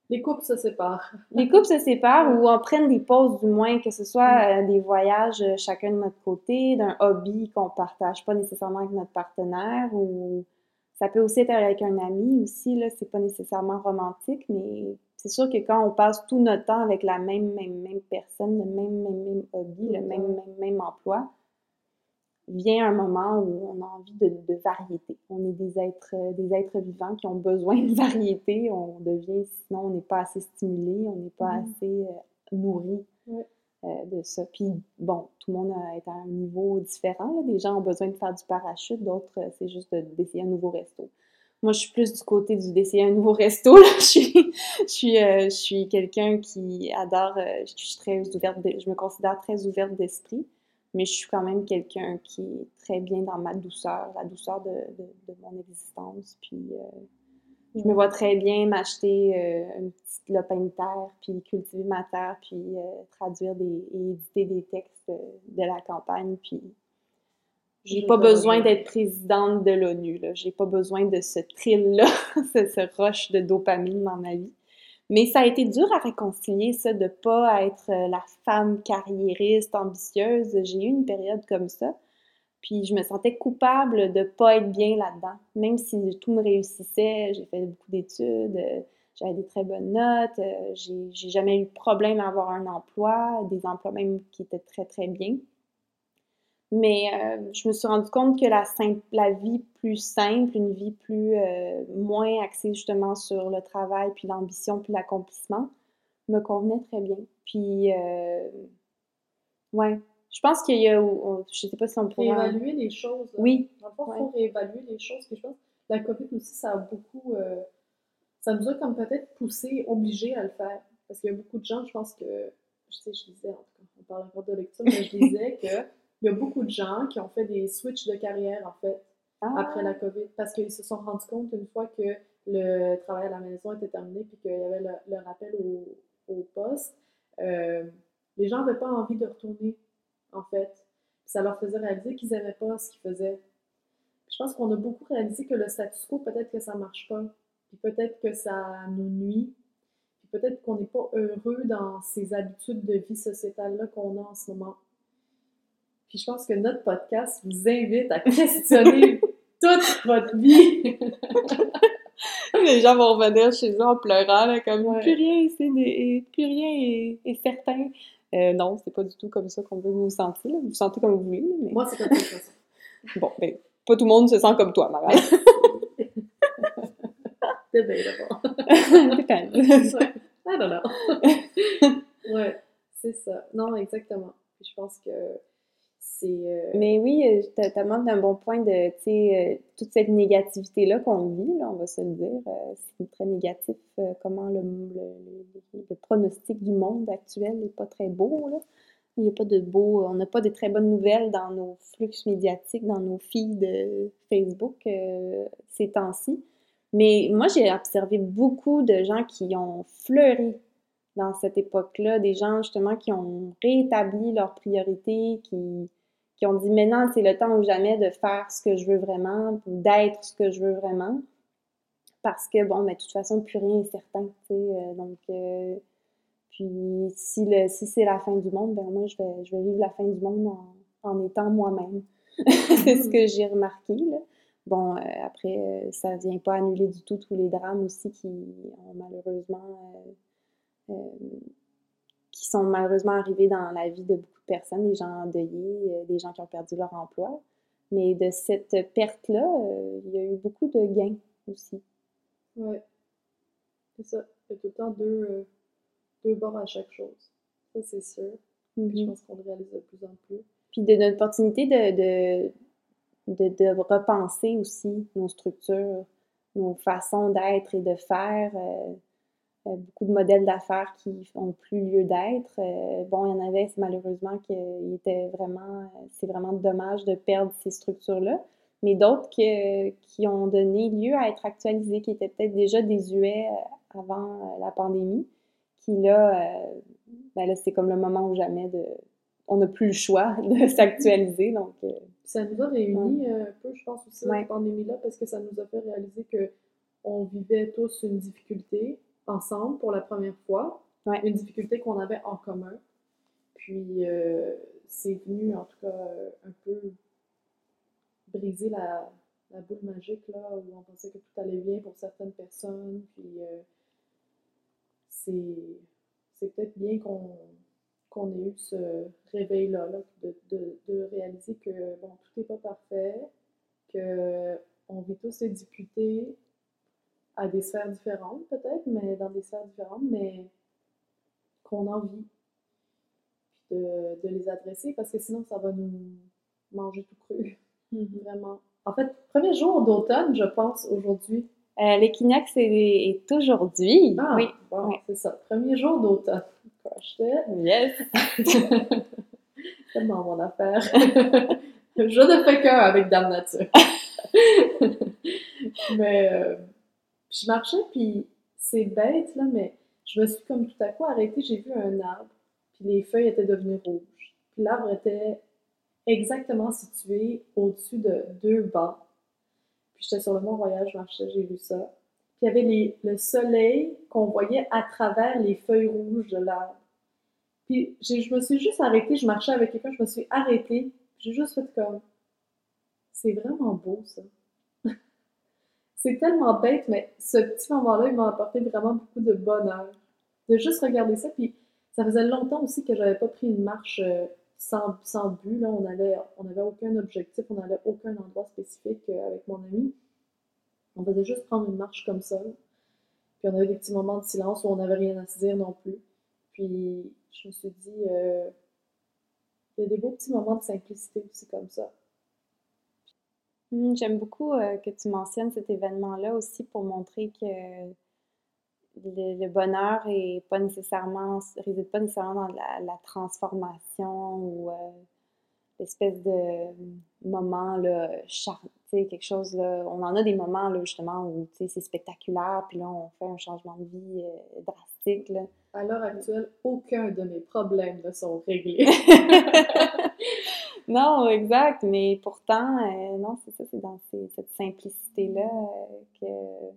Les couples se séparent. Les couples se séparent ou on prenne des pauses du moins, que ce soit mm. des voyages chacun de notre côté, d'un hobby qu'on partage pas nécessairement avec notre partenaire ou ça peut aussi être avec un ami aussi, là, c'est pas nécessairement romantique, mais c'est sûr que quand on passe tout notre temps avec la même, même, même personne, le même, même, même hobby, le même, même, même emploi, vient un moment où on a envie de, de, variété. On est des êtres, des êtres vivants qui ont besoin de variété. On devient, sinon, on n'est pas assez stimulé, on n'est pas mm-hmm. assez euh, nourri. Euh, de ça. Puis bon, tout le monde est à un niveau différent. Des gens ont besoin de faire du parachute, d'autres, euh, c'est juste d'essayer un nouveau resto. Moi, je suis plus du côté du d'essayer un nouveau resto. Je suis, je suis, euh, suis quelqu'un qui adore, je suis très ouverte, je me considère très ouverte d'esprit, mais je suis quand même quelqu'un qui est très bien dans ma douceur, la douceur de, de, mon existence. Puis je me vois très bien m'acheter euh, une petite lopin de terre, puis cultiver ma terre, puis euh, traduire des, et éditer des textes euh, de la campagne, puis j'ai pas besoin d'être présidente de l'ONU, là. J'ai pas besoin de ce thrill-là, ce, ce rush de dopamine dans ma vie. Mais ça a été dur à réconcilier, ça, de pas être la femme carriériste, ambitieuse. J'ai eu une période comme ça. Puis je me sentais coupable de pas être bien là-dedans. Même si tout me réussissait, j'ai fait beaucoup d'études, euh, j'avais des très bonnes notes, euh, j'ai jamais eu de problème à avoir un emploi, des emplois même qui étaient très très bien. Mais euh, je me suis rendu compte que la, la vie plus simple, une vie plus moins axée justement sur le travail, puis l'ambition, puis l'accomplissement, me convenait très bien. Puis, ouais, je pense qu'il y a, je sais pas si on. Réévaluer les choses. Oui. il faut réévaluer les choses. je pense la COVID aussi, ça a beaucoup... Euh, ça nous a comme peut-être poussé, obligé à le faire. Parce qu'il y a beaucoup de gens, je pense que... Je sais, je disais, en tout cas, on parle encore de lecture, mais je disais qu'il y a beaucoup de gens qui ont fait des switches de carrière, en fait, ah. après la COVID. Parce qu'ils se sont rendus compte une fois que le travail à la maison était terminé puis qu'il y avait le, rappel au, au poste, euh, les gens n'avaient pas envie de retourner en fait. ça leur faisait réaliser qu'ils n'aimaient pas ce qu'ils faisaient. je pense qu'on a beaucoup réalisé que le status quo, peut-être que ça ne marche pas. Puis peut-être que ça nous nuit. Puis peut-être qu'on n'est pas heureux dans ces habitudes de vie sociétale-là qu'on a en ce moment. Puis je pense que notre podcast vous invite à questionner toute votre vie. Les gens vont revenir chez eux en pleurant, comme plus rien, c'est plus rien est certain. Euh, non, c'est pas du tout comme ça qu'on veut vous sentir. Vous vous sentez comme vous voulez. Mais... Moi, c'est comme ça. bon, ben, pas tout le monde se sent comme toi, Marie. d'abord. Dépend. I don't know. ouais, c'est ça. Non, exactement. je pense que Mais oui, euh, tu as un bon point de, euh, toute cette négativité-là qu'on vit, là, on va se le dire, c'est très négatif, comment le, le, pronostic du monde actuel n'est pas très beau, là. Il n'y a pas de beau, on n'a pas de très bonnes nouvelles dans nos flux médiatiques, dans nos feeds Facebook ces temps-ci. Mais moi, j'ai observé beaucoup de gens qui ont fleuri dans cette époque-là, des gens justement qui ont rétabli leurs priorités, qui, qui ont dit maintenant c'est le temps ou jamais de faire ce que je veux vraiment, d'être ce que je veux vraiment. Parce que bon, mais de toute façon, plus rien est certain. Tu sais, euh, donc, euh, puis si, le, si c'est la fin du monde, ben moi je vais, je vais vivre la fin du monde en, en étant moi-même. c'est ce que j'ai remarqué. Bon, euh, après, ça vient pas annuler du tout tous les drames aussi qui ont malheureusement qui sont malheureusement arrivés dans la vie de beaucoup personnes, des gens endeuillés, euh, des gens qui ont perdu leur emploi. Mais de cette perte-là, euh, il y a eu beaucoup de gains aussi. Oui. C'est ça. Il y a tout le temps deux, euh, deux bords à chaque chose. Ça, c'est sûr. Je mm-hmm. pense qu'on le réalise de plus en plus. Puis de notre opportunité de, de, de, repenser aussi nos structures, nos façons d'être et de faire. Euh, beaucoup de modèles d'affaires qui n'ont plus lieu d'être. Euh, bon, il y en avait malheureusement qui était vraiment, euh, c'est vraiment dommage de perdre ces structures-là, mais d'autres qui ont donné lieu à être actualisées, qui étaient peut-être déjà désuets avant la pandémie, qui là, ben là c'est comme le moment ou jamais de on n'a plus le choix de s'actualiser. Donc, euh, ça nous a réunis un peu, je pense aussi, cette pandémie-là, parce que ça nous a fait réaliser que on vivait tous une difficulté ensemble pour la première fois, une difficulté qu'on avait en commun. Puis euh, c'est venu, en tout cas, un peu briser la, la, boule magique, là, où on pensait que tout allait bien pour certaines personnes. Puis euh, c'est peut-être bien qu'on qu'on ait eu ce réveil-là, de, de, de, réaliser que bon, tout n'est pas parfait, qu'on vit tous ces difficultés à des sphères différentes peut-être, mais dans des sphères différentes, mais qu'on en vit, puis de, de, les adresser parce que sinon ça va nous manger tout cru, mm-hmm. vraiment. En fait, premier jour d'automne, je pense, aujourd'hui. Euh, L'équinoxe est, aujourd'hui. Ah, oui, bon, c'est ça. Premier jour d'automne. Yes! Tellement mon affaire. je ne fais qu'un avec Dame Nature. mais euh, je marchais, puis c'est bête, là, mais je me suis comme tout à coup arrêtée. J'ai vu un arbre, puis les feuilles étaient devenues rouges. Puis l'arbre était exactement situé au-dessus de deux bancs. Puis j'étais sur le Mont-Royal, je marchais, j'ai vu ça. Puis il y avait le soleil qu'on voyait à travers les feuilles rouges de l'arbre. Puis je me suis juste arrêtée, je marchais avec quelqu'un, je me suis arrêtée, j'ai juste fait comme c'est vraiment beau ça. C'est tellement bête, mais ce petit moment-là, il m'a apporté vraiment beaucoup de bonheur. De juste regarder ça, puis ça faisait longtemps aussi que j'avais pas pris une marche euh, sans, but. Là, on n'avait avait aucun objectif, on n'avait aucun endroit spécifique euh, avec mon ami. On faisait juste prendre une marche comme ça. Puis on avait des petits moments de silence où on n'avait rien à se dire non plus. Puis je me suis dit, euh, il y a des beaux petits moments de simplicité aussi comme ça. Mmh, j'aime beaucoup euh, que tu mentionnes cet événement-là aussi pour montrer que le, bonheur est pas nécessairement réside pas nécessairement dans la, transformation ou euh, l'espèce de moment là, quelque chose là, on en a des moments là, justement où c'est spectaculaire, puis là on fait un changement de vie drastique. Là. À l'heure actuelle, aucun de mes problèmes ne sont réglés. non, exact, mais pourtant, euh, non, c'est ça, c'est dans cette simplicité-là euh, que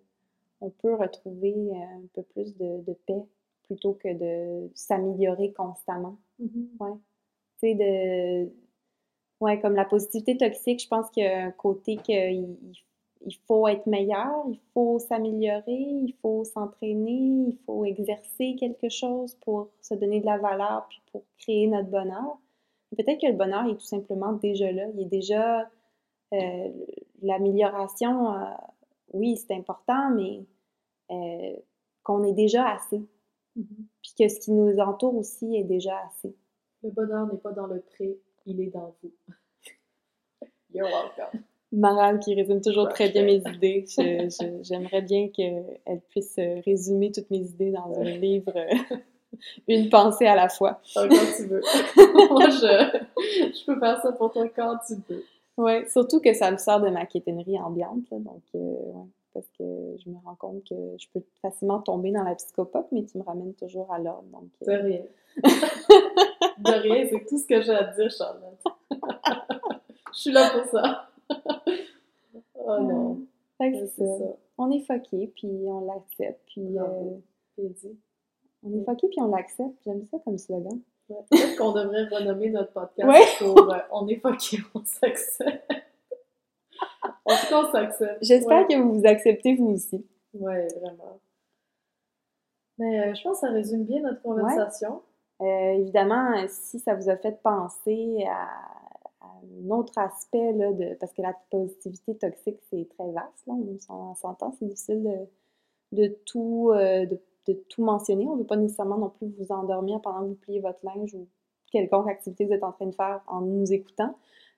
on peut retrouver euh, un peu plus de, paix plutôt que de s'améliorer constamment. Mm-hmm. Ouais. Tu sais, de. Ouais, comme la positivité toxique, je pense qu'il y a un côté qu'il il faut être meilleur, il faut s'améliorer, il faut s'entraîner, il faut exercer quelque chose pour se donner de la valeur puis pour créer notre bonheur. Peut-être que le bonheur est tout simplement déjà là. Il est déjà euh, l'amélioration. Euh, oui, c'est important, mais euh, qu'on est déjà assez. Mm-hmm. Puis que ce qui nous entoure aussi est déjà assez. Le bonheur n'est pas dans le pré, il est dans vous. You're welcome. Maral qui résume toujours très bien mes idées. J'aimerais bien qu'elle puisse résumer toutes mes idées dans un livre, une pensée à la fois. quand tu veux. Moi, je, peux faire ça pour toi quand tu veux. Oui, surtout que ça me sort de ma quétainerie ambiante. donc, euh, ouais, parce que je me rends compte que je peux facilement tomber dans la psychopop, mais tu me ramènes toujours à l'ordre. Donc, euh. De rien. de rien, c'est tout ce que j'ai à dire, Charlotte. je suis là pour ça. oh non. c'est ça. On est fucké, puis on l'accepte, puis... Euh, on est fucké, puis on l'accepte. J'aime ça comme slogan. Peut-être qu'on devrait renommer notre podcast pour euh, On est fucké, on s'accepte. en tout cas, on s'accepte. J'espère que vous vous acceptez vous aussi. Oui, vraiment. Mais euh, je pense que ça résume bien notre conversation. évidemment, si ça vous a fait penser à un autre aspect, là, de, parce que la positivité toxique, c'est très vaste, là, on s'entend, c'est difficile de, de tout, euh, de, de, tout mentionner. On ne veut pas nécessairement non plus vous endormir pendant que vous pliez votre linge ou quelconque activité que vous êtes en train de faire en nous écoutant.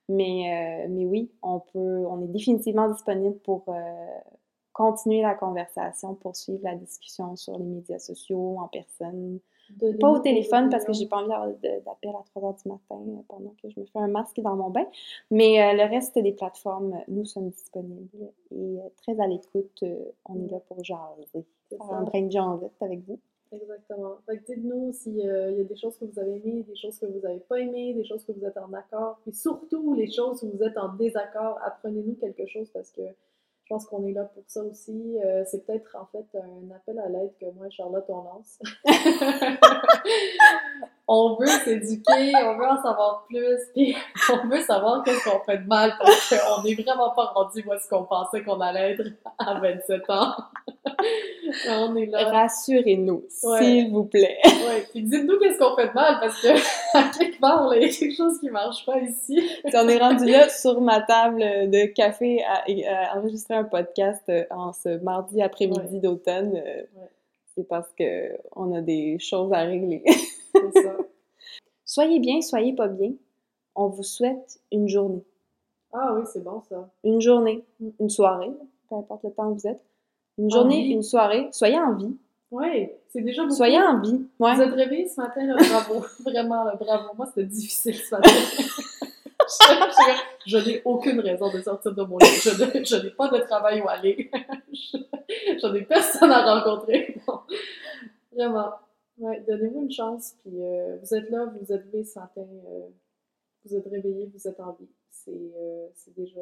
Mais, euh, mais oui, on, peut, on est définitivement disponible pour euh, continuer la conversation, poursuivre la discussion sur les médias sociaux, en personne, pas au téléphone parce que j'ai pas envie d'avoir d'appel à 3 h du matin euh, pendant que je me fais un masque dans mon bain. Mais euh, le reste des plateformes, nous sommes disponibles et très à l'écoute. on est là pour jaser. Un brin de avec vous. Exactement. Fait que dites-nous s'il y a des choses que vous avez aimées, des choses que vous n'avez pas aimées, des choses que vous êtes en accord, puis surtout les choses où vous êtes en désaccord. Apprenez-nous quelque chose parce que je pense qu'on est là pour ça aussi. Euh, c'est peut-être en fait un appel à l'aide que moi et Charlotte on lance. on veut s'éduquer, on veut en savoir plus, puis on veut savoir qu'est-ce qu'on fait de mal parce qu'on n'est vraiment pas rendu où est-ce qu'on pensait qu'on allait être à 27 ans. on est là. Rassurez-nous, s'il vous plaît. Ouais, puis dites-nous qu'est-ce qu'on fait de mal parce que à quelque part, il y a quelque chose qui marche pas ici. on est rendu là sur ma table de café à, à enregistrer un podcast euh, en ce mardi après-midi d'automne, euh, c'est parce que on a des choses à régler. c'est ça. Soyez bien, soyez pas bien. On vous souhaite une journée. Ah oui, c'est bon ça. Une journée, une soirée, peu importe le temps où vous êtes. Une journée, une soirée. Soyez en vie. Oui, c'est déjà beaucoup. Soyez en vie. Vous êtes réveillés ce matin, bravo. Vraiment, bravo. Moi, c'était difficile ce matin je, n'ai aucune raison de sortir de mon lit. Je, n'ai pas de travail où aller. je, n'ai personne à rencontrer. Vraiment. Ouais, donnez-vous une chance. Puis euh, vous êtes là, vous êtes levé ce matin, euh, vous êtes réveillé, vous êtes en vie. C'est euh, déjà,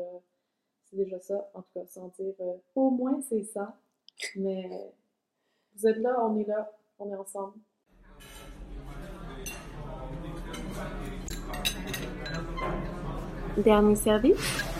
déjà ça. En tout cas, sans dire au moins c'est ça. Mais vous êtes là, on est là, on est ensemble. Dernier service?